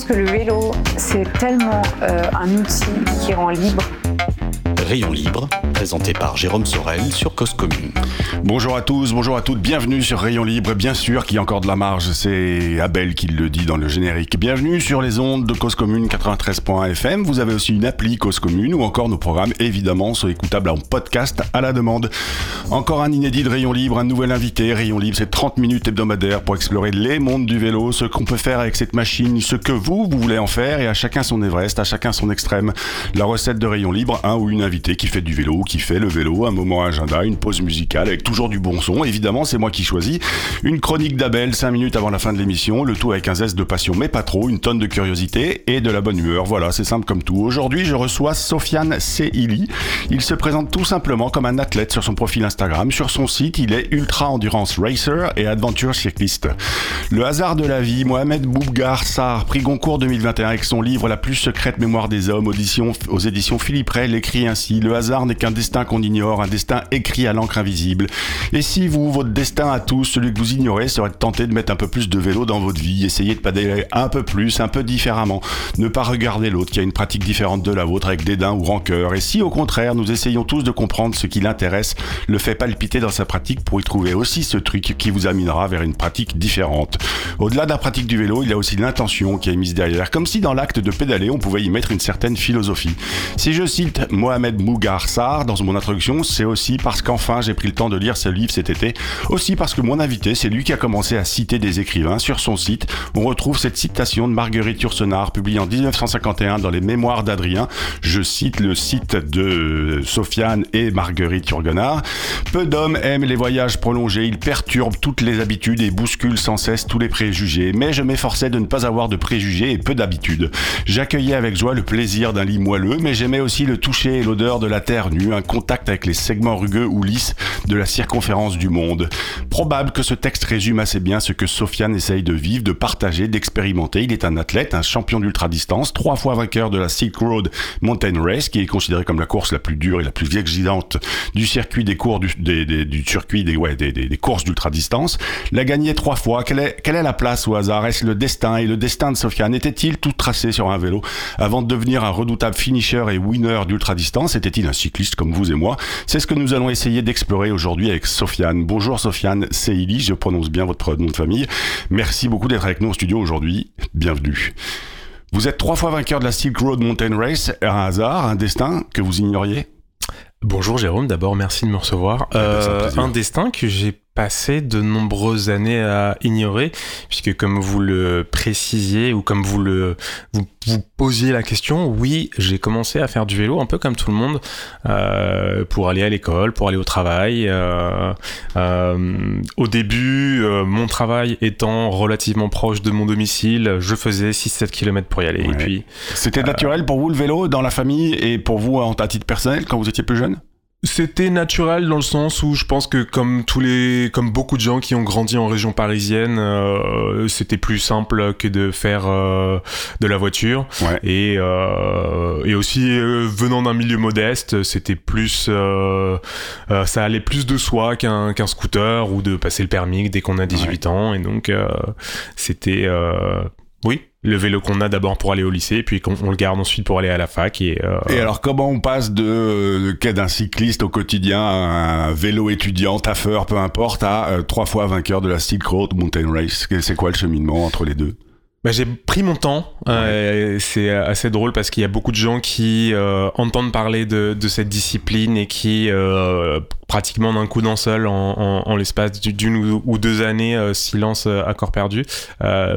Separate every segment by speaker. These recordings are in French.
Speaker 1: Pense que le vélo, c'est tellement euh, un outil qui rend libre.
Speaker 2: Rayon libre, présenté par Jérôme Sorel sur Cause Commune.
Speaker 3: Bonjour à tous, bonjour à toutes, bienvenue sur Rayon Libre. Bien sûr qu'il y a encore de la marge, c'est Abel qui le dit dans le générique. Bienvenue sur les ondes de Cause Commune 93.1 FM. Vous avez aussi une appli Cause Commune ou encore nos programmes évidemment sont écoutables en podcast à la demande. Encore un inédit de Rayon Libre, un nouvel invité. Rayon Libre, c'est 30 minutes hebdomadaires pour explorer les mondes du vélo, ce qu'on peut faire avec cette machine, ce que vous, vous voulez en faire et à chacun son Everest, à chacun son extrême. La recette de Rayon Libre, un ou une invitée qui fait du vélo, qui fait le vélo, un moment agenda, une pause musicale avec toujours du bon son. Évidemment, c'est moi qui choisis. Une chronique d'Abel, 5 minutes avant la fin de l'émission, le tout avec un zeste de passion, mais pas trop, une tonne de curiosité et de la bonne humeur. Voilà, c'est simple comme tout. Aujourd'hui, je reçois Sofiane Seili. Il se présente tout simplement comme un athlète sur son profil Instagram. Sur son site, il est Ultra Endurance Racer et Adventure Cycliste. Le hasard de la vie, Mohamed Boubgar Sar, prix Goncourt 2021 avec son livre La plus secrète mémoire des hommes, aux éditions Philippe Ray, l'écrit ainsi Le hasard n'est qu'un destin qu'on ignore, un destin écrit à l'encre invisible. Et si vous, votre destin à tous, celui que vous ignorez, serait de tenter de mettre un peu plus de vélo dans votre vie, essayer de pédaler un peu plus, un peu différemment, ne pas regarder l'autre qui a une pratique différente de la vôtre avec dédain ou rancœur. Et si au contraire, nous essayons tous de comprendre ce qui l'intéresse, le fait palpiter dans sa pratique pour y trouver aussi ce truc qui vous amènera vers une pratique différente. Au-delà de la pratique du vélo, il y a aussi l'intention qui est mise derrière, comme si dans l'acte de pédaler, on pouvait y mettre une certaine philosophie. Si je cite Mohamed Mougar Sar dans mon introduction, c'est aussi parce qu'enfin j'ai pris le temps de lire ce livre cet été. Aussi parce que mon invité, c'est lui qui a commencé à citer des écrivains. Sur son site, on retrouve cette citation de Marguerite Yourcenar, publiée en 1951 dans les Mémoires d'Adrien. Je cite le site de Sofiane et Marguerite Yourcenar. Peu d'hommes aiment les voyages prolongés, ils perturbent toutes les habitudes et bousculent sans cesse tous les préjugés. Mais je m'efforçais de ne pas avoir de préjugés et peu d'habitudes. J'accueillais avec joie le plaisir d'un lit moelleux, mais j'aimais aussi le toucher et l'odeur de la terre nue, un contact avec les segments rugueux ou lisses de la circonférence du monde. Probable que ce texte résume assez bien ce que Sofiane essaye de vivre, de partager, d'expérimenter. Il est un athlète, un champion d'ultra-distance, trois fois vainqueur de la Silk Road Mountain Race, qui est considérée comme la course la plus dure et la plus exigeante du circuit des du, circuit des courses d'ultra-distance. L'a gagné trois fois. Quelle est, quelle est la place au hasard? Est-ce le destin? Et le destin de Sofiane était-il tout tracé sur un vélo avant de devenir un redoutable finisher et winner d'ultra-distance? Était-il un cycliste comme vous et moi C'est ce que nous allons essayer d'explorer aujourd'hui avec Sofiane. Bonjour Sofiane Seili, je prononce bien votre nom de famille. Merci beaucoup d'être avec nous au studio aujourd'hui. Bienvenue. Vous êtes trois fois vainqueur de la Silk Road Mountain Race. Un hasard, un destin que vous ignoriez?
Speaker 4: Bonjour Jérôme, d'abord merci de me recevoir.
Speaker 3: ben, c'est un
Speaker 4: Euh, un destin que j'ai passé de nombreuses années à ignorer, puisque comme vous le précisiez ou comme vous le vous, vous posiez la question, oui, j'ai commencé à faire du vélo un peu comme tout le monde euh, pour aller à l'école, pour aller au travail. euh, euh, au début, mon travail étant relativement proche de mon domicile, je faisais 6-7 km pour y aller.
Speaker 3: Ouais.
Speaker 4: Et puis
Speaker 3: C'était naturel pour vous le vélo dans la famille et pour vous en à titre personnel quand vous étiez plus jeune?
Speaker 4: C'était naturel dans le sens où je pense que comme tous les, comme beaucoup de gens qui ont grandi en région parisienne, euh, c'était plus simple que de faire euh, de la voiture.
Speaker 3: Ouais.
Speaker 4: Et, euh, et aussi euh, venant d'un milieu modeste, c'était plus, euh, euh, ça allait plus de soi qu'un qu'un scooter ou de passer le permis dès qu'on a 18 ans. Et donc euh, c'était, euh, oui, le vélo qu'on a d'abord pour aller au lycée, et puis qu'on on le garde ensuite pour aller à la fac. Et, euh,
Speaker 3: Et alors comment on passe de euh, quai d'un cycliste au quotidien à un vélo étudiant, taffeur, peu importe, à euh, trois fois vainqueur de la Silk Road Mountain Race? C'est quoi le cheminement entre les deux?
Speaker 4: Bah, j'ai pris mon temps. Euh, c'est assez drôle parce qu'il y a beaucoup de gens qui euh, entendent parler de, de cette discipline et qui euh, pratiquement d'un coup d'un seul en, en, en l'espace d'une ou deux années silence à corps perdu.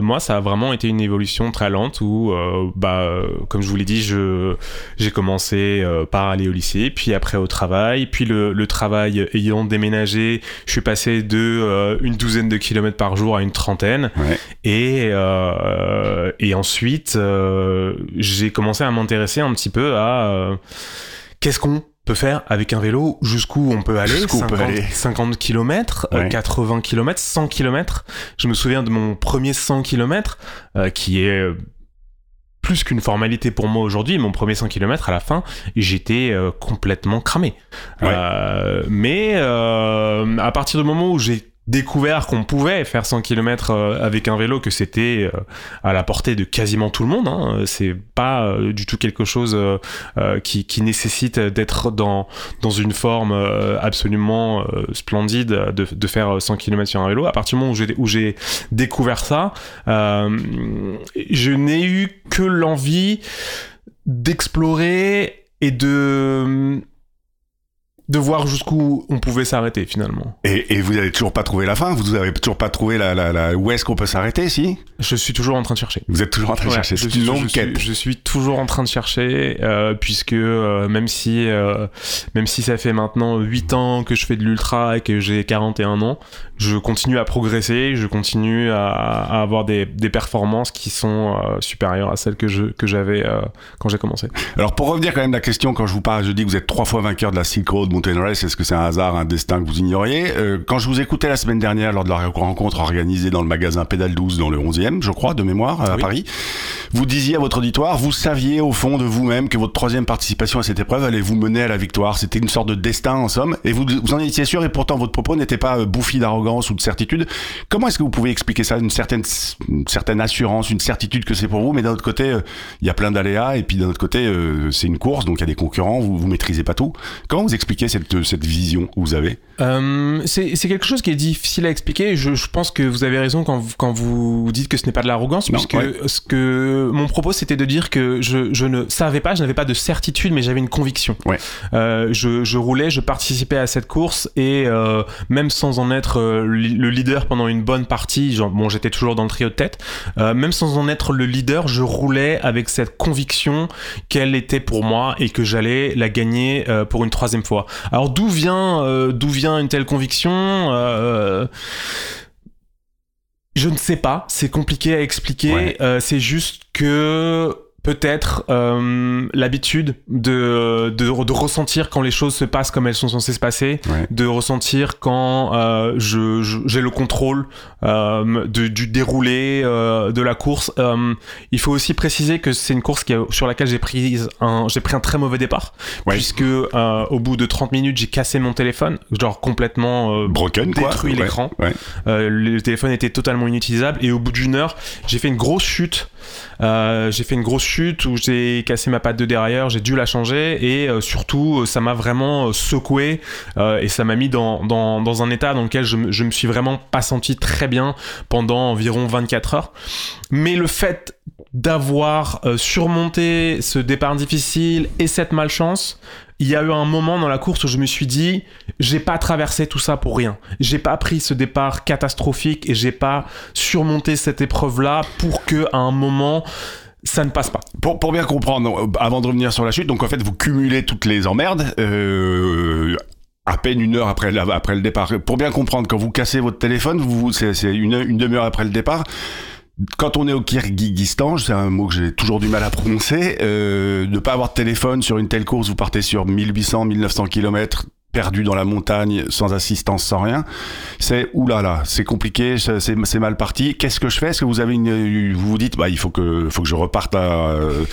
Speaker 4: moi, ça a vraiment été une évolution très lente où, bah, comme je vous l'ai dit, je j'ai commencé par aller au lycée, puis après au travail, puis le, le travail ayant déménagé, je suis passé de une douzaine de kilomètres par jour à une trentaine,
Speaker 3: Ouais.
Speaker 4: et euh, et ensuite euh, j'ai commencé à m'intéresser un petit peu à euh, qu'est-ce qu'on peut faire avec un vélo, jusqu'où on peut aller,
Speaker 3: Jusqu'où on peut
Speaker 4: 50,
Speaker 3: aller.
Speaker 4: 50 km,
Speaker 3: Ouais.
Speaker 4: 80 km, 100 km. Je me souviens de mon premier 100 km qui est euh, plus qu'une formalité pour moi aujourd'hui, mon premier 100 km à la fin, j'étais euh, complètement cramé.
Speaker 3: Ouais.
Speaker 4: Euh, mais euh, à partir du moment où j'ai découvert qu'on pouvait faire 100 km avec un vélo, que c'était euh, à la portée de quasiment tout le monde, hein, c'est pas euh, du tout quelque chose euh, euh, qui, qui nécessite d'être dans, dans une forme euh, absolument euh, splendide de, de faire 100 km sur un vélo. À partir du moment où j'ai, découvert ça, euh, je n'ai eu que l'envie d'explorer et de de voir jusqu'où on pouvait s'arrêter finalement.
Speaker 3: Et, vous avez toujours pas trouvé la fin? Vous avez toujours pas trouvé la, la, la... où est-ce qu'on peut s'arrêter si?
Speaker 4: Je suis toujours en train de chercher.
Speaker 3: Vous êtes toujours en train de
Speaker 4: Ouais,
Speaker 3: chercher. C'est une longue quête.
Speaker 4: je suis toujours en train de chercher, euh, puisque euh, même si euh, même si ça fait maintenant 8 ans que je fais de l'ultra et que j'ai 41 ans, je continue à progresser, je continue à, à avoir des, des performances qui sont supérieures à celles que je que j'avais quand j'ai commencé.
Speaker 3: Alors pour revenir quand même à la question, quand je vous parle, je dis que vous êtes trois fois vainqueur de la Silk Road Mountain Race, est-ce que c'est un hasard, un destin que vous ignoriez? Quand je vous écoutais la semaine dernière lors de la rencontre organisée dans le magasin Pédale 12 dans le 11e, je crois, de mémoire, à
Speaker 4: Oui.
Speaker 3: Paris, vous disiez à votre auditoire, vous saviez au fond de vous-même que votre troisième participation à cette épreuve allait vous mener à la victoire. C'était une sorte de destin en somme, et vous, vous en étiez sûr, et pourtant votre propos n'était pas euh, bouffi d'arrogance ou de certitude. Comment est-ce que vous pouvez expliquer ça? Une certaine, une certaine assurance, une certitude que c'est pour vous, mais d'un autre côté, euh, il y a plein d'aléas, et puis d'un autre côté, euh, c'est une course, donc il y a des concurrents, vous, vous maîtrisez pas tout. Comment vous expliquez cette, cette vision que vous avez?
Speaker 4: Euh, c'est quelque chose qui est difficile à expliquer. Je, je pense que vous avez raison quand vous, quand vous dites que ce n'est pas de l'arrogance, puisque
Speaker 3: ouais.
Speaker 4: ce que mon propos c'était de dire que je, je ne savais pas, je n'avais pas de certitude, mais j'avais une conviction.
Speaker 3: Ouais.
Speaker 4: Euh, je, je roulais, je participais à cette course et euh, même sans en être euh, le leader pendant une bonne partie, genre, bon j'étais toujours dans le trio de tête, même sans en être le leader, je roulais avec cette conviction qu'elle était pour moi et que j'allais la gagner pour une troisième fois. Alors d'où vient, d'où vient une telle conviction? Je ne sais pas, c'est compliqué à expliquer.
Speaker 3: Ouais.
Speaker 4: Euh, c'est juste que peut-être euh, l'habitude de, de, de ressentir quand les choses se passent comme elles sont censées se passer,
Speaker 3: Ouais.
Speaker 4: de ressentir quand euh, je, je- j'ai le contrôle euh, de, du déroulé euh, de la course. Euh, il faut aussi préciser que c'est une course qui a- sur laquelle j'ai pris un, j'ai pris un très mauvais départ,
Speaker 3: Ouais.
Speaker 4: puisque euh, au bout de 30 minutes j'ai cassé mon téléphone, genre complètement euh,
Speaker 3: Broken, quoi
Speaker 4: détruit l'écran.
Speaker 3: ouais.
Speaker 4: Euh, le téléphone était totalement inutilisable et au bout d'une heure, j'ai fait une grosse chute. Euh, j'ai fait une grosse chute où j'ai cassé ma patte de derrière, j'ai dû la changer et euh, surtout euh, ça m'a vraiment secoué et ça m'a mis dans, un état dans lequel je, je me suis vraiment pas senti très bien pendant environ 24 heures. Mais le fait d'avoir surmonté ce départ difficile et cette malchance, il y a eu un moment dans la course où je me suis dit, j'ai pas traversé tout ça pour rien. J'ai pas pris ce départ catastrophique et j'ai pas surmonté cette épreuve-là pour que à un moment ça ne passe pas.
Speaker 3: Pour, pour bien comprendre, euh, avant de revenir sur la chute, donc en fait vous cumulez toutes les emmerdes. Euh, à peine une heure après, après le départ. Pour bien comprendre, quand vous cassez votre téléphone, vous, c'est une, une demi-heure après le départ. Quand on est au Kyrgyzstan, c'est un mot que j'ai toujours du mal à prononcer, euh, de pas avoir de téléphone sur une telle course, vous partez sur 1800, 1900 km perdu dans la montagne, sans assistance, sans rien, c'est oulala, c'est compliqué, c'est, mal parti. Qu'est-ce que je fais? Est-ce que vous avez une, vous vous dites, bah il faut que, faut que je reparte à, euh,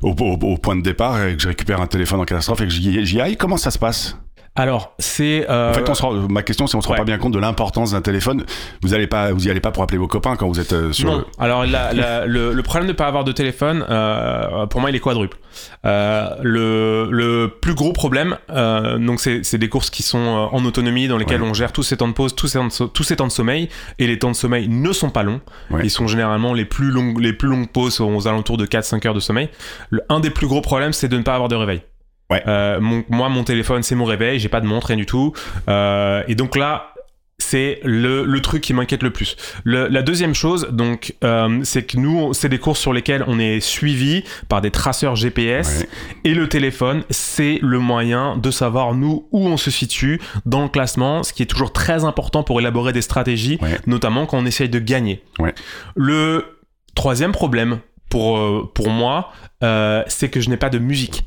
Speaker 3: au, au- point de départ et que je récupère un téléphone en catastrophe et que j'y aille? Comment ça se passe?
Speaker 4: Alors, c'est. euh,
Speaker 3: En fait, on se rend- ma question, c'est on se rend
Speaker 4: ouais.
Speaker 3: pas bien compte de l'importance d'un téléphone. Vous allez pas, vous y allez pas pour appeler vos copains quand vous êtes euh, sur.
Speaker 4: Non.
Speaker 3: le-
Speaker 4: Alors la- la- le, le problème de ne pas avoir de téléphone, euh, pour moi, il est quadruple. Euh, le, le plus gros problème, euh, donc c'est des courses qui sont euh, en autonomie, dans lesquelles
Speaker 3: Ouais.
Speaker 4: on gère tous ces temps de pause, tous ces temps de, so- tous ces temps de sommeil, et les temps de sommeil ne sont pas longs.
Speaker 3: Ouais.
Speaker 4: Ils sont généralement les plus longues, les plus longues pauses aux alentours de 4-5 heures de sommeil. Le, un des plus gros problèmes, c'est de ne pas avoir de réveil.
Speaker 3: Ouais.
Speaker 4: Euh, mon- moi, mon téléphone, c'est mon réveil, j'ai pas de montre, rien du tout. Euh, et donc là, c'est le, le truc qui m'inquiète le plus. Le- la deuxième chose, donc, euh, c'est que nous, c'est des courses sur lesquelles on est suivi par des traceurs GPS.
Speaker 3: Ouais.
Speaker 4: Et le téléphone, c'est le moyen de savoir, nous, où on se situe dans le classement, ce qui est toujours très important pour élaborer des stratégies,
Speaker 3: Ouais.
Speaker 4: notamment quand on essaye de gagner.
Speaker 3: Ouais.
Speaker 4: Le troisième problème pour, euh, pour moi, euh, c'est que je n'ai pas de musique.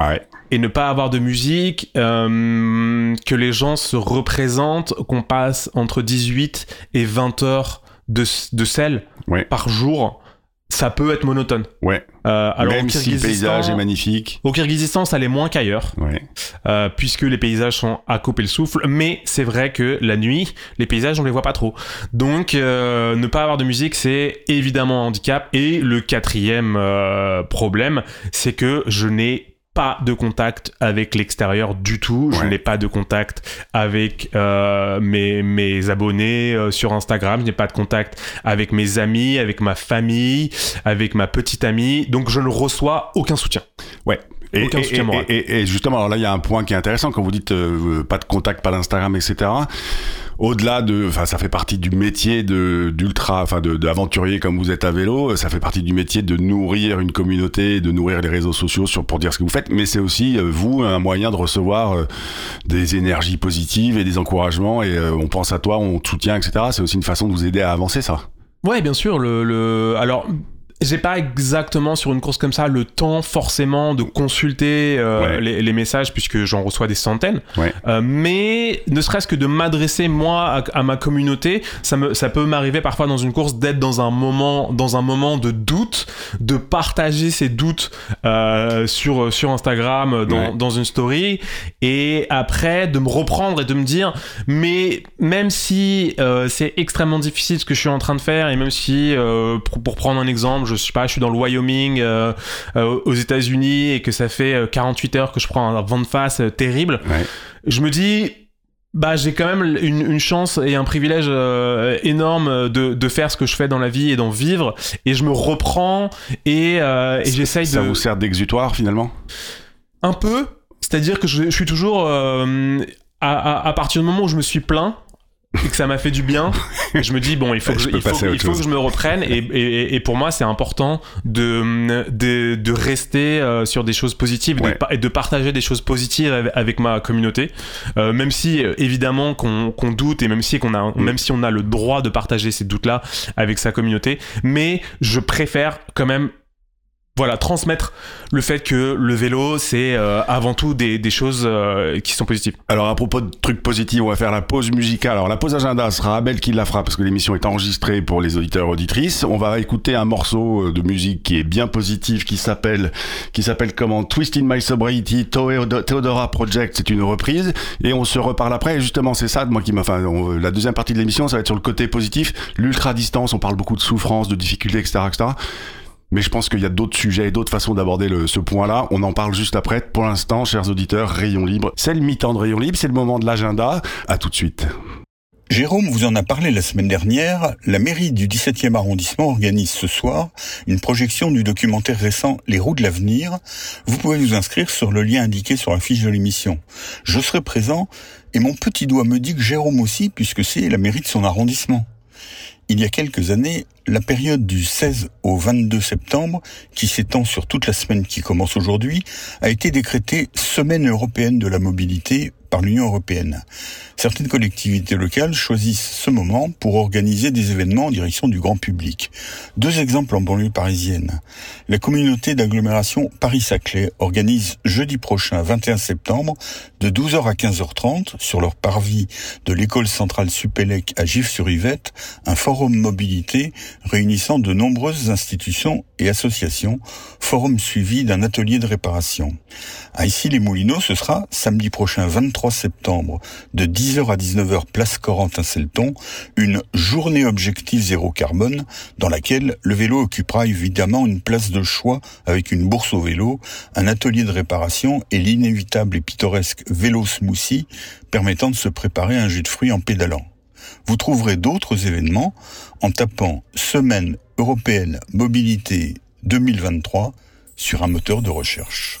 Speaker 3: Ouais.
Speaker 4: Et ne pas avoir de musique, euh, que les gens se représentent, qu'on passe entre 18 et 20 heures de, de sel
Speaker 3: Ouais.
Speaker 4: par jour, ça peut être monotone.
Speaker 3: Ouais.
Speaker 4: Euh, alors
Speaker 3: Même si le paysage est magnifique.
Speaker 4: au Kyrgyzstan, ça l'est moins qu'ailleurs,
Speaker 3: Ouais.
Speaker 4: euh, puisque les paysages sont à couper le souffle. Mais c'est vrai que la nuit, les paysages, on les voit pas trop. Donc, euh, ne pas avoir de musique, c'est évidemment un handicap. Et le quatrième problème, c'est que je n'ai pas de contact avec l'extérieur du tout. Je
Speaker 3: Ouais.
Speaker 4: n'ai pas de contact avec euh, mes, mes abonnés euh, sur Instagram. Je n'ai pas de contact avec mes amis, avec ma famille, avec ma petite amie. Donc, je ne reçois aucun soutien.
Speaker 3: Et,
Speaker 4: Aucun
Speaker 3: et-
Speaker 4: soutien
Speaker 3: et-
Speaker 4: moral.
Speaker 3: et- et justement, alors là, il y a un point qui est intéressant quand vous dites euh, pas de contact, pas d'Instagram, etc. Au-delà de, enfin, ça fait partie du métier de d'ultra, enfin, de d'aventurier comme vous êtes à vélo. Ça fait partie du métier de nourrir une communauté, de nourrir les réseaux sociaux sur pour dire ce que vous faites. Mais c'est aussi euh, vous un moyen de recevoir euh, des énergies positives et des encouragements. Et euh, on pense à toi, on te soutient, etc. C'est aussi une façon de vous aider à avancer, ça.
Speaker 4: Ouais, bien sûr. Le, le... Alors, j'ai pas exactement sur une course comme ça le temps forcément de consulter euh,
Speaker 3: Ouais.
Speaker 4: les, les messages puisque j'en reçois des centaines.
Speaker 3: Ouais.
Speaker 4: Euh, mais ne serait-ce que de m'adresser moi à, à ma communauté, ça me ça peut m'arriver parfois dans une course d'être dans un moment dans un moment de doute, de partager ces doutes euh, sur sur Instagram dans,
Speaker 3: Ouais.
Speaker 4: dans une story et après de me reprendre et de me dire mais même si c'est extrêmement difficile ce que je suis en train de faire et même si pour, pour prendre un exemple je sais pas je suis dans le Wyoming euh, euh, aux États-Unis et que ça fait euh, 48 heures que je prends un vent de face euh, terrible.
Speaker 3: Ouais.
Speaker 4: je me dis bah j'ai quand même une, une chance et un privilège euh, énorme de, de faire ce que je fais dans la vie et d'en vivre. Et je me reprends et, euh, et j'essaye de
Speaker 3: Ça vous sert d'exutoire finalement?
Speaker 4: Un peu, c'est-à-dire que je, je suis toujours euh, à, à- à partir du moment où je me suis plaint et que ça m'a fait du bien, je me dis bon il faut que
Speaker 3: Je
Speaker 4: il faut, il que je me reprenne. Et, et, et pour moi c'est important de, de, de rester euh, sur des choses positives et de et partager des choses positives avec, ma communauté. Euh, même si euh, évidemment qu'on qu'on doute et même si qu'on a
Speaker 3: Mm.
Speaker 4: même si on a le droit de partager ces doutes là avec sa communauté. Mais je préfère quand même voilà, transmettre le fait que le vélo, c'est euh, avant tout des, des choses euh, qui sont positives.
Speaker 3: Alors à propos de trucs positifs, on va faire la pause musicale. Alors la pause agenda sera Abel qui la fera parce que l'émission est enregistrée pour les auditeurs auditrices. On va écouter un morceau euh, de musique qui est bien positif qui s'appelle qui s'appelle comment? Twisting My Sobriety Theodo- Theodora Project, c'est une reprise et on se reparle après et justement c'est ça moi qui m'a enfin la deuxième partie de l'émission ça va être sur le côté positif, l'ultra distance, on parle beaucoup de souffrance, de difficultés etc etc. Mais je pense qu'il y a d'autres sujets et d'autres façons d'aborder ce point-là. On en parle juste après. Pour l'instant, chers auditeurs, Rayon Libre. C'est le mi-temps de Rayon Libre, c'est le moment de l'agenda. À tout de suite.
Speaker 5: Jérôme vous en a parlé la semaine dernière. La mairie du 17e arrondissement organise ce soir une projection du documentaire récent Les roues de l'avenir. Vous pouvez vous inscrire sur le lien indiqué sur la fiche de l'émission. Je serai présent et mon petit doigt me dit que Jérôme aussi puisque c'est la mairie de son arrondissement. Il y a quelques années, la période du 16 au 22 septembre, qui s'étend sur toute la semaine qui commence aujourd'hui, a été décrétée Semaine européenne de la mobilité par l'Union européenne. Certaines collectivités locales choisissent ce moment pour organiser des événements en direction du grand public. Deux exemples en banlieue parisienne. La communauté d'agglomération Paris-Saclay organise jeudi prochain, 21 septembre, de 12h à 15h30, sur leur parvis de l'école centrale Supélec à Gif-sur-Yvette, un forum mobilité réunissant de nombreuses institutions et associations, forum suivi d'un atelier de réparation. À Issy-les-Moulineaux, ce sera samedi prochain 23 septembre, de 10h à 19h place Corentin-Selton, une journée objectif zéro carbone dans laquelle le vélo occupera évidemment une place de choix avec une bourse au vélo, un atelier de réparation et l'inévitable et pittoresque vélo smoothie permettant de se préparer un jus de fruits en pédalant. Vous trouverez d'autres événements en tapant Semaine européenne mobilité 2023 sur un moteur de recherche.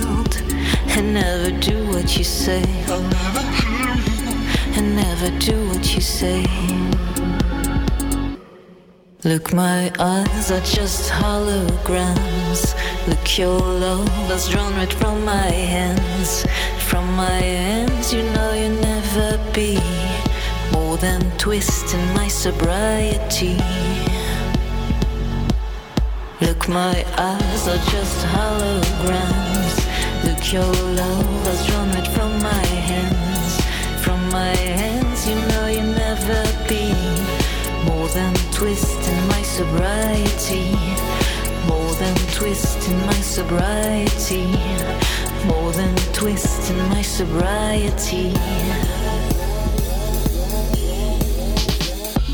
Speaker 6: and never do what you say. And never do what you say. Look, my eyes are just holograms. Look, your love has drawn right from my hands. From my hands, you know you'll never be more than twist in my sobriety. Look, my eyes are just holograms. Look, your love has drawn right from my hands. From my hands, you know you never be more than twist in my sobriety. More than twist in my sobriety. More than twist in my sobriety.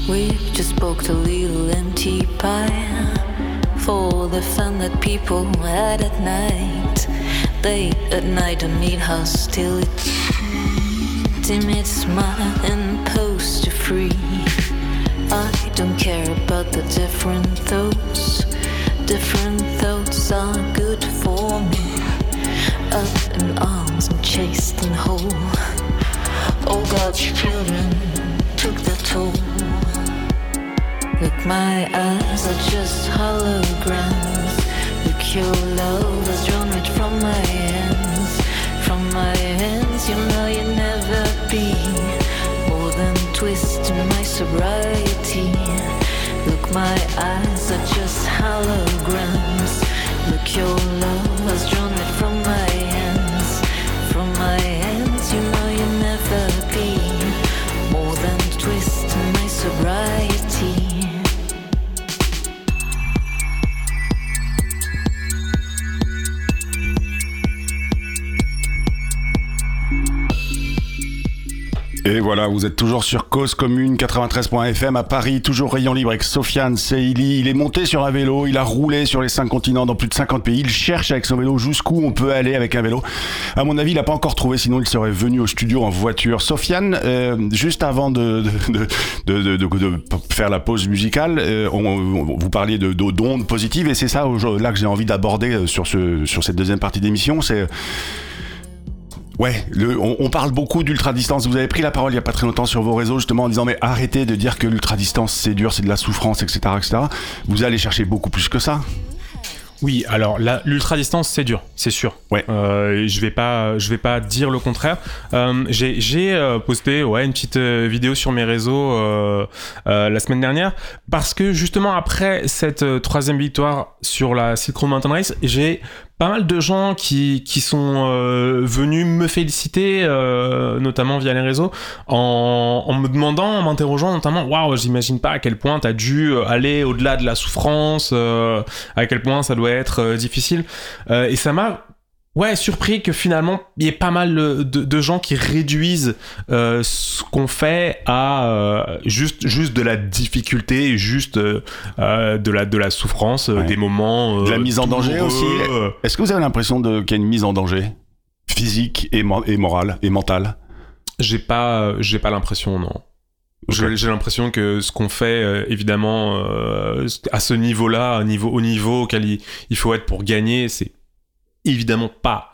Speaker 6: We just spoke a little empty pie for the fun that people had at night. They at night don't need hostility. Timid smile and poster free. I don't care about the different thoughts. Different thoughts are good for me. Up in arms and chased and whole. Oh All God's children took the toll. Look, my eyes are just holograms. Your love has drawn it from my hands. From my hands, you know you'll never be more than twist in my sobriety. Look, my eyes are just holograms. Look, your love has drawn
Speaker 3: Et voilà, vous êtes toujours sur Cause Commune 93.fm à Paris, toujours rayon libre avec Sofiane Seili. Il est monté sur un vélo, il a roulé sur les cinq continents dans plus de 50 pays. Il cherche avec son vélo jusqu'où on peut aller avec un vélo. À mon avis, il n'a pas encore trouvé, sinon il serait venu au studio en voiture. Sofiane, euh, juste avant de, faire la pause musicale, euh, vous parliez de de- d'ondes positives et c'est ça là que j'ai envie d'aborder euh, sur, ce, sur cette deuxième partie d'émission. Ouais, le, on, on parle beaucoup d'ultra distance. Vous avez pris la parole il y a pas très longtemps sur vos réseaux justement en disant mais arrêtez de dire que l'ultra distance c'est dur, c'est de la souffrance, etc., etc. Vous allez chercher beaucoup plus que ça.
Speaker 4: Oui, alors la- l'ultra distance c'est dur, c'est sûr.
Speaker 3: Ouais.
Speaker 4: Euh, je vais pas, je vais pas dire le contraire. Euh, j'ai euh, posté ouais une petite vidéo sur mes réseaux la semaine dernière parce que justement après cette troisième victoire sur la Silk Road Mountain Race, j'ai pas mal de gens qui, qui sont euh, venus me féliciter, euh, notamment via les réseaux, en, en me demandant, en m'interrogeant notamment, waouh, j'imagine pas à quel point t'as dû aller au-delà de la souffrance, euh, à quel point ça doit être euh, difficile. Euh, et ça m'a ouais surpris que finalement il y ait pas mal de, gens qui réduisent euh, ce qu'on fait à euh, juste juste de la difficulté, juste euh, de la de la souffrance,
Speaker 3: Ouais.
Speaker 4: des moments
Speaker 3: De la mise en danger aussi. Est-ce que vous avez l'impression qu'il y a une mise en danger physique et, mo- et morale et mentale?
Speaker 4: J'ai pas, pas l'impression, non. J'ai l'impression que ce qu'on fait, euh, évidemment, euh, à ce niveau-là, au niveau, au niveau auquel il, il faut être pour gagner, c'est évidemment pas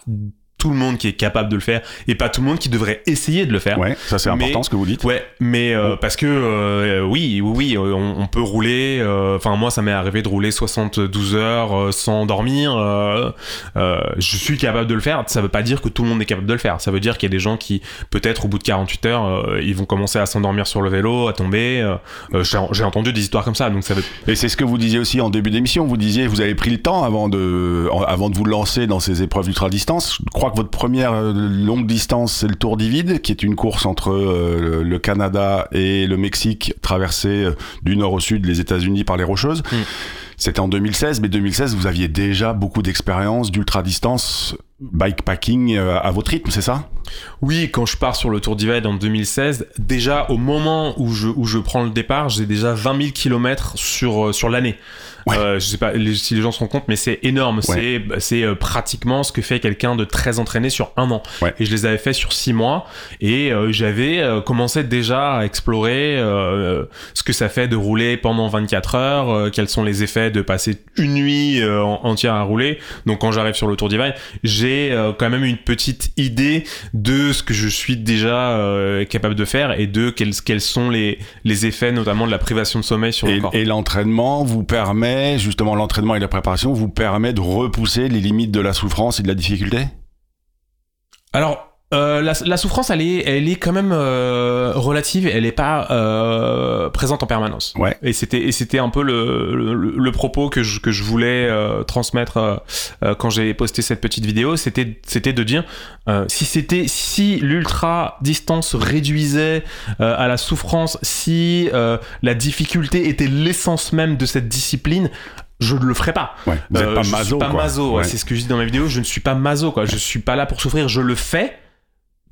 Speaker 4: tout le monde qui est capable de le faire et pas tout le monde qui devrait essayer de le faire.
Speaker 3: Ouais, ça c'est important ce que vous dites.
Speaker 4: Ouais, mais euh, parce que euh, oui, oui, oui, on, on peut rouler. euh, Enfin, moi, ça m'est arrivé de rouler 72 heures sans dormir. je suis capable de le faire. Ça veut pas dire que tout le monde est capable de le faire. Ça veut dire qu'il y a des gens qui, peut-être, au bout de 48 heures, ils vont commencer à s'endormir sur le vélo, à tomber. J'ai entendu des histoires comme ça, donc ça veut.
Speaker 3: Et c'est ce que vous disiez aussi en début d'émission. Vous disiez, vous avez pris le temps avant de, avant de vous lancer dans ces épreuves d'ultra distance. Je crois que votre première euh, longue distance, c'est le Tour d'Ivide, qui est une course entre euh, le- Canada et le Mexique, traversée euh, du nord au sud, les États-Unis par les Rocheuses. C'était en 2016, mais 2016, vous aviez déjà beaucoup d'expérience d'ultra distance. bikepacking à votre rythme, c'est ça?
Speaker 4: Oui, quand je pars sur le Tour Divide en 2016, déjà au moment où je, où je prends le départ, j'ai déjà 20 000 km sur, euh, sur l'année.
Speaker 3: Ouais.
Speaker 4: Euh, je sais pas les- si les gens se rendent compte, mais c'est énorme. C'est, c'est euh, pratiquement ce que fait quelqu'un de très entraîné sur un an.
Speaker 3: Ouais.
Speaker 4: Et je les avais fait sur six mois. Et euh, j'avais euh, commencé déjà à explorer euh, ce que ça fait de rouler pendant 24 heures, euh, quels sont les effets de passer une nuit euh, en- entière à rouler. Donc quand j'arrive sur le Tour Divide, j'ai euh, quand même une petite idée de ce que je suis déjà euh, capable de faire et de quels, quels sont les, les effets notamment de la privation de sommeil sur
Speaker 3: Et,
Speaker 4: le corps.
Speaker 3: et l'entraînement vous permet, justement l'entraînement et la préparation vous permet de repousser les limites de la souffrance et de la difficulté?
Speaker 4: Alors, euh, la, la souffrance, elle est, elle est quand même euh, relative. Elle n'est pas euh, présente en permanence.
Speaker 3: Ouais.
Speaker 4: Et c'était, et c'était un peu le, le, le propos que je, que je voulais euh, transmettre euh, quand j'ai posté cette petite vidéo. C'était, c'était de dire euh, si c'était, si l'ultra distance réduisait euh, à la souffrance, si euh, la difficulté était l'essence même de cette discipline. Je ne le ferais pas.
Speaker 3: Ouais. Vous n'êtes
Speaker 4: Euh,
Speaker 3: pas
Speaker 4: je
Speaker 3: maso
Speaker 4: suis pas
Speaker 3: quoi.
Speaker 4: maso, Ouais. c'est ce que je dis dans ma vidéo. Je ne suis pas maso, quoi. Je suis pas là pour souffrir. Je le fais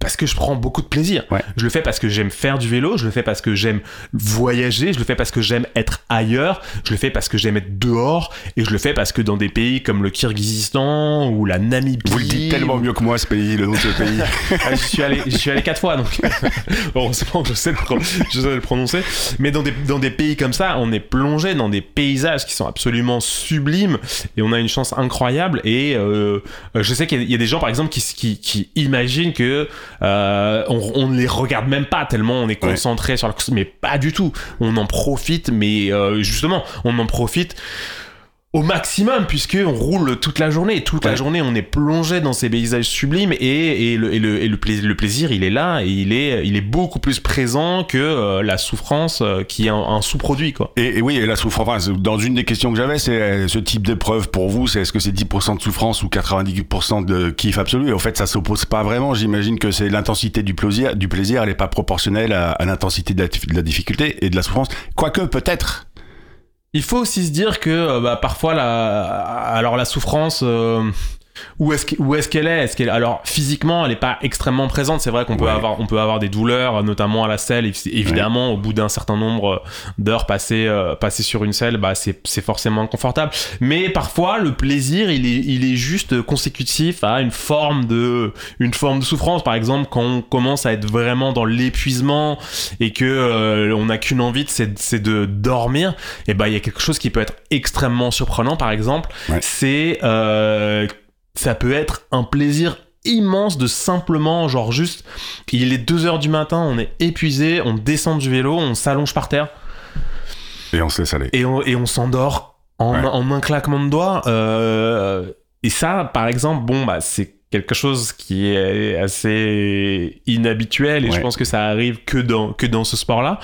Speaker 4: parce que je prends beaucoup de plaisir.
Speaker 3: Ouais.
Speaker 4: Je le fais parce que j'aime faire du vélo. Je le fais parce que j'aime voyager. Je le fais parce que j'aime être ailleurs. Je le fais parce que j'aime être dehors. Et je le fais parce que dans des pays comme le Kirghizistan ou la Namibie.
Speaker 3: Vous le dites tellement
Speaker 4: ou-
Speaker 3: mieux que moi ce pays, le nom de ce pays.
Speaker 4: ah, j'y suis allé, j'y suis allé quatre fois, donc heureusement je sais le, je sais le prononcer. Mais dans des, dans des pays comme ça, on est plongé dans des paysages qui sont absolument sublimes et on a une chance incroyable. Et euh, je sais qu'il y y a des gens, par exemple, qui, qui, qui imaginent que euh, on, ne les regarde même pas tellement on est
Speaker 3: Ouais.
Speaker 4: concentré sur la course, mais pas du tout. On en profite, mais euh, justement, on en profite au maximum puisque on roule toute la journée et toute la journée on est plongé dans ces paysages sublimes et, et, le, et, le, et le, plaisir, le plaisir il est là et il est, il est beaucoup plus présent que euh, la souffrance euh, qui est un, un sous-produit quoi.
Speaker 3: Et, et oui, et la souffrance, dans une des questions que j'avais, c'est euh, ce type d'épreuve pour vous, c'est est-ce que c'est 10% de souffrance ou 98% de kiff absolu? Et en fait, ça s'oppose pas vraiment. J'imagine que c'est l'intensité du plaisir, du plaisir, elle est pas proportionnelle à, à l'intensité de la, de la difficulté et de la souffrance. Quoique, peut-être.
Speaker 4: Il faut aussi se dire que euh, bah, parfois la, alors la souffrance euh, où est-ce où est-ce qu'elle est, est-ce qu'elle alors physiquement elle est pas extrêmement présente. C'est vrai qu'on peut
Speaker 3: Ouais.
Speaker 4: avoir on peut avoir des douleurs notamment à la selle. Évidemment au bout d'un certain nombre d'heures passées euh, passées sur une selle bah c'est c'est forcément inconfortable mais parfois le plaisir il est il est juste consécutif à une forme de une forme de souffrance. Par exemple quand on commence à être vraiment dans l'épuisement et que euh, on n'a qu'une envie c'est c'est de dormir et ben il y a quelque chose qui peut être extrêmement surprenant. Par exemple
Speaker 3: Ouais.
Speaker 4: c'est euh, ça peut être un plaisir immense de simplement genre juste il est 2 heures du matin on est épuisé on descend du vélo on s'allonge par terre
Speaker 3: Et on se laisse aller.
Speaker 4: et on, et on s'endort en,
Speaker 3: Ouais.
Speaker 4: en un claquement de doigts. Euh, et ça, par exemple, bon, bah, c'est quelque chose qui est assez inhabituel et
Speaker 3: Ouais.
Speaker 4: je pense que ça arrive que dans, que dans ce sport-là.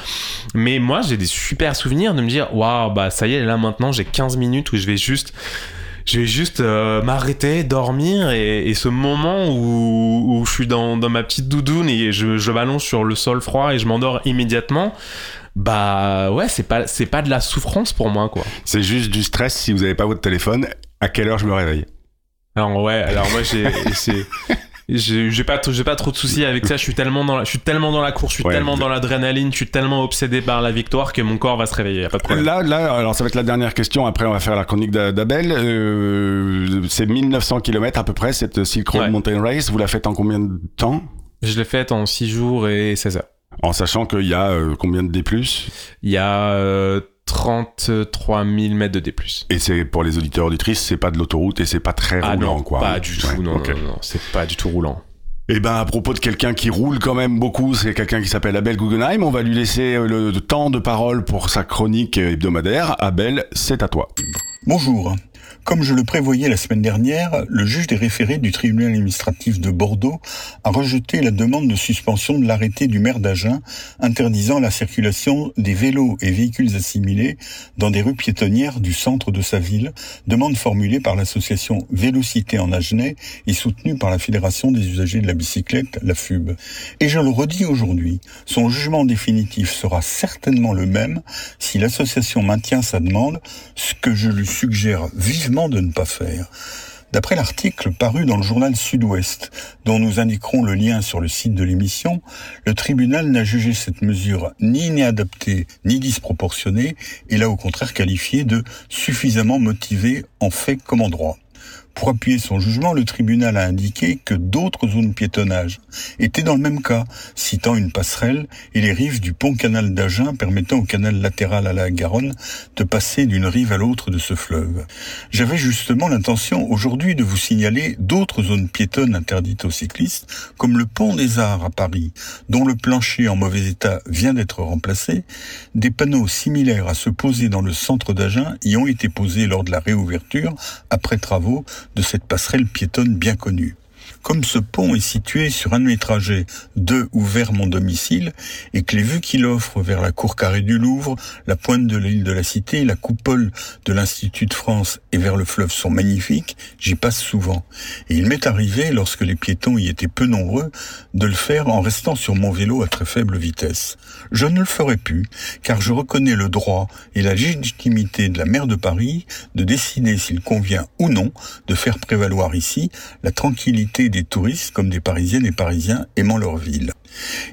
Speaker 4: Mais moi, j'ai des super souvenirs de me dire, waouh, bah, ça y est, là, maintenant, j'ai 15 minutes où je vais juste je vais juste euh, m'arrêter, dormir et, et ce moment où, où je suis dans, dans ma petite doudoune et je, je m'allonge sur le sol froid et je m'endors immédiatement, bah ouais, c'est pas, c'est pas de la souffrance pour moi quoi.
Speaker 3: C'est juste du stress si vous n'avez pas votre téléphone. À quelle heure je me réveille?
Speaker 4: Alors ouais, alors moi j'ai, c'est, j'ai, pas, j'ai pas trop de soucis avec ça. Je suis tellement dans la, je suis tellement dans la course, je suis
Speaker 3: Ouais.
Speaker 4: tellement dans l'adrénaline, je suis tellement obsédé par la victoire que mon corps va se réveiller. Y a pas de problème.
Speaker 3: Là, là, alors ça va être la dernière question. Après, on va faire la chronique d'A- d'Abel. Euh, c'est 1900 km à peu près cette Silk Road
Speaker 4: Ouais.
Speaker 3: Mountain Race. Vous la faites en combien de temps?
Speaker 4: Je l'ai faite en 6 jours et 16 heures.
Speaker 3: En sachant qu'il y a euh, combien de D+,
Speaker 4: Il y a euh, 33 000 mètres de D+.
Speaker 3: et c'est pour les auditeurs auditrices, c'est pas de l'autoroute et c'est pas très
Speaker 4: Ah
Speaker 3: roulant
Speaker 4: non,
Speaker 3: quoi.
Speaker 4: pas du tout,
Speaker 3: Ouais,
Speaker 4: non,
Speaker 3: ok.
Speaker 4: non, non, c'est pas du tout roulant.
Speaker 3: Et ben à propos de quelqu'un qui roule quand même beaucoup, c'est quelqu'un qui s'appelle Abel Guggenheim. On va lui laisser euh, le, le temps de parole pour sa chronique hebdomadaire. Abel, c'est à toi.
Speaker 5: Bonjour. Comme je le prévoyais la semaine dernière, le juge des référés du tribunal administratif de Bordeaux a rejeté la demande de suspension de l'arrêté du maire d'Agen interdisant la circulation des vélos et véhicules assimilés dans des rues piétonnières du centre de sa ville, demande formulée par l'association Vélocité en Agenais et soutenue par la Fédération des usagers de la bicyclette, la FUB. Et je le redis aujourd'hui, son jugement définitif sera certainement le même si l'association maintient sa demande, ce que je lui suggère vivement de ne pas faire. D'après l'article paru dans le journal Sud-Ouest, dont nous indiquerons le lien sur le site de l'émission, le tribunal n'a jugé cette mesure ni inadaptée ni disproportionnée et l'a au contraire qualifiée de suffisamment motivée en fait comme en droit. Pour appuyer son jugement, le tribunal a indiqué que d'autres zones piétonnage étaient dans le même cas, citant une passerelle et les rives du pont canal d'Agen permettant au canal latéral à la Garonne de passer d'une rive à l'autre de ce fleuve. J'avais justement l'intention aujourd'hui de vous signaler d'autres zones piétonnes interdites aux cyclistes, comme le pont des Arts à Paris, dont le plancher en mauvais état vient d'être remplacé. Des panneaux similaires à ceux posés dans le centre d'Agen y ont été posés lors de la réouverture, après travaux, de cette passerelle piétonne bien connue. Comme ce pont est situé sur un de mes trajets de ou vers mon domicile, et que les vues qu'il offre vers la cour carrée du Louvre, la pointe de l'île de la Cité, la coupole de l'Institut de France et vers le fleuve sont magnifiques, j'y passe souvent. Et il m'est arrivé, lorsque les piétons y étaient peu nombreux, de le faire en restant sur mon vélo à très faible vitesse. Je ne le ferai plus, car je reconnais le droit et la légitimité de la maire de Paris de décider s'il convient ou non de faire prévaloir ici la tranquillité des touristes comme des Parisiennes et Parisiens aimant leur ville.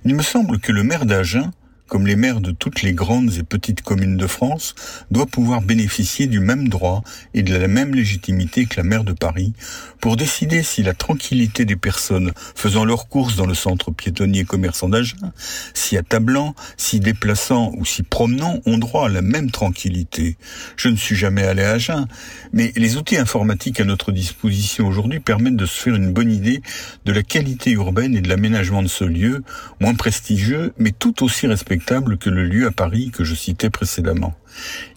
Speaker 5: Il me semble que le maire d'Agen comme les maires de toutes les grandes et petites communes de France, doit pouvoir bénéficier du même droit et de la même légitimité que la maire de Paris pour décider si la tranquillité des personnes faisant leurs courses dans le centre piétonnier commerçant d'Agen, si à tablant, si déplaçant ou si promenant ont droit à la même tranquillité. Je ne suis jamais allé à Agen, mais les outils informatiques à notre disposition aujourd'hui permettent de se faire une bonne idée de la qualité urbaine et de l'aménagement de ce lieu, moins prestigieux, mais tout aussi que le lieu à Paris que je citais précédemment.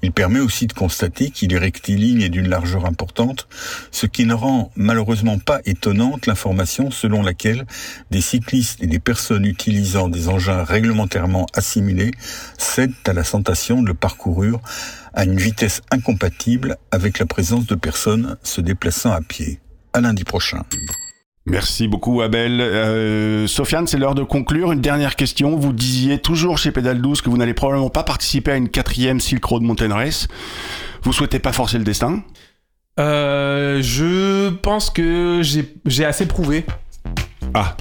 Speaker 5: Il permet aussi de constater qu'il est rectiligne et d'une largeur importante, ce qui ne rend malheureusement pas étonnante l'information selon laquelle des cyclistes et des personnes utilisant des engins réglementairement assimilés cèdent à la tentation de le parcourir à une vitesse incompatible avec la présence de personnes se déplaçant à pied. À lundi prochain.
Speaker 3: Merci beaucoup Abel. Euh, Sofiane, c'est l'heure de conclure. Une dernière question. Vous disiez toujours chez Pédale 12 que vous n'allez probablement pas participer à une quatrième Silk Road Mountain Race. Vous souhaitez pas forcer le destin?
Speaker 4: Euh, je pense que j'ai assez prouvé.
Speaker 3: Ah,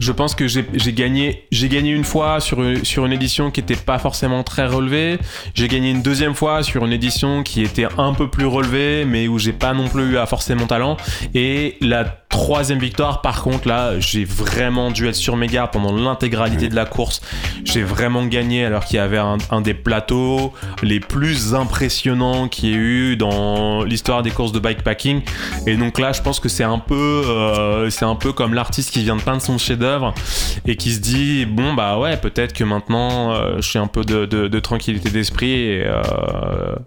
Speaker 4: Je pense que j'ai gagné, j'ai gagné une fois sur une, sur une édition qui était pas forcément très relevée. J'ai gagné une deuxième fois sur une édition qui était un peu plus relevée, mais où j'ai pas non plus eu à forcer mon talent. Et la troisième victoire, par contre, là, j'ai vraiment dû être sur mes gardes pendant l'intégralité de la course. J'ai vraiment gagné alors qu'il y avait un, un des plateaux les plus impressionnants qu'il y ait eu dans l'histoire des courses de bikepacking. Et donc là, je pense que c'est un peu, euh, c'est un peu comme l'artiste qui vient de peindre son chef-d'œuvre et qui se dit bon bah ouais, peut-être que maintenant euh, je suis un peu de, de- de tranquillité d'esprit. Et, euh,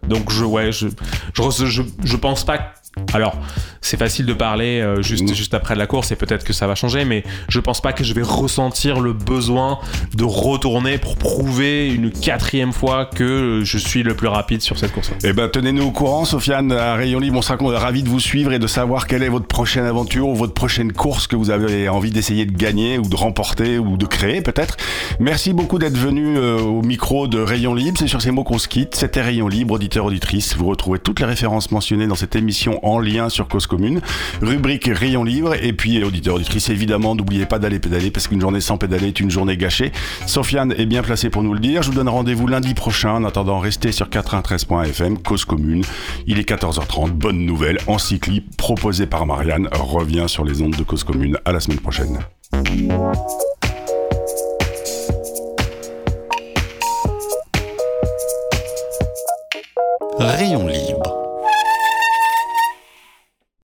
Speaker 4: donc je ouais, je, je, je pense pas. Alors, c'est facile de parler euh, juste,
Speaker 3: Mm.
Speaker 4: juste après la course et peut-être que ça va changer, mais je pense pas que je vais ressentir le besoin de retourner pour prouver une quatrième fois que je suis le plus rapide sur cette course.
Speaker 3: eh ben tenez-nous au courant, Sofiane, à Rayon Libre. On sera ravis de vous suivre et de savoir quelle est votre prochaine aventure ou votre prochaine course que vous avez envie d'essayer de gagner ou de remporter ou de créer peut-être. Merci beaucoup d'être venu euh, au micro de Rayon Libre. C'est sur ces mots qu'on se quitte. C'était Rayon Libre, auditeur auditrice. Vous retrouvez toutes les références mentionnées dans cette émission en lien sur Cause Commune. Rubrique Rayon Libre et puis auditeur auditrice. Évidemment, n'oubliez pas d'aller pédaler parce qu'une journée sans pédaler est une journée gâchée. Sofiane est bien placé pour nous le dire. Je vous donne rendez-vous lundi prochain. En attendant, restez sur 93.fm, Cause Commune. Il est 14h30. Bonne nouvelle. Encycli proposé par Marianne revient sur les ondes de Cause Commune. À la semaine prochaine.
Speaker 2: Rayon libre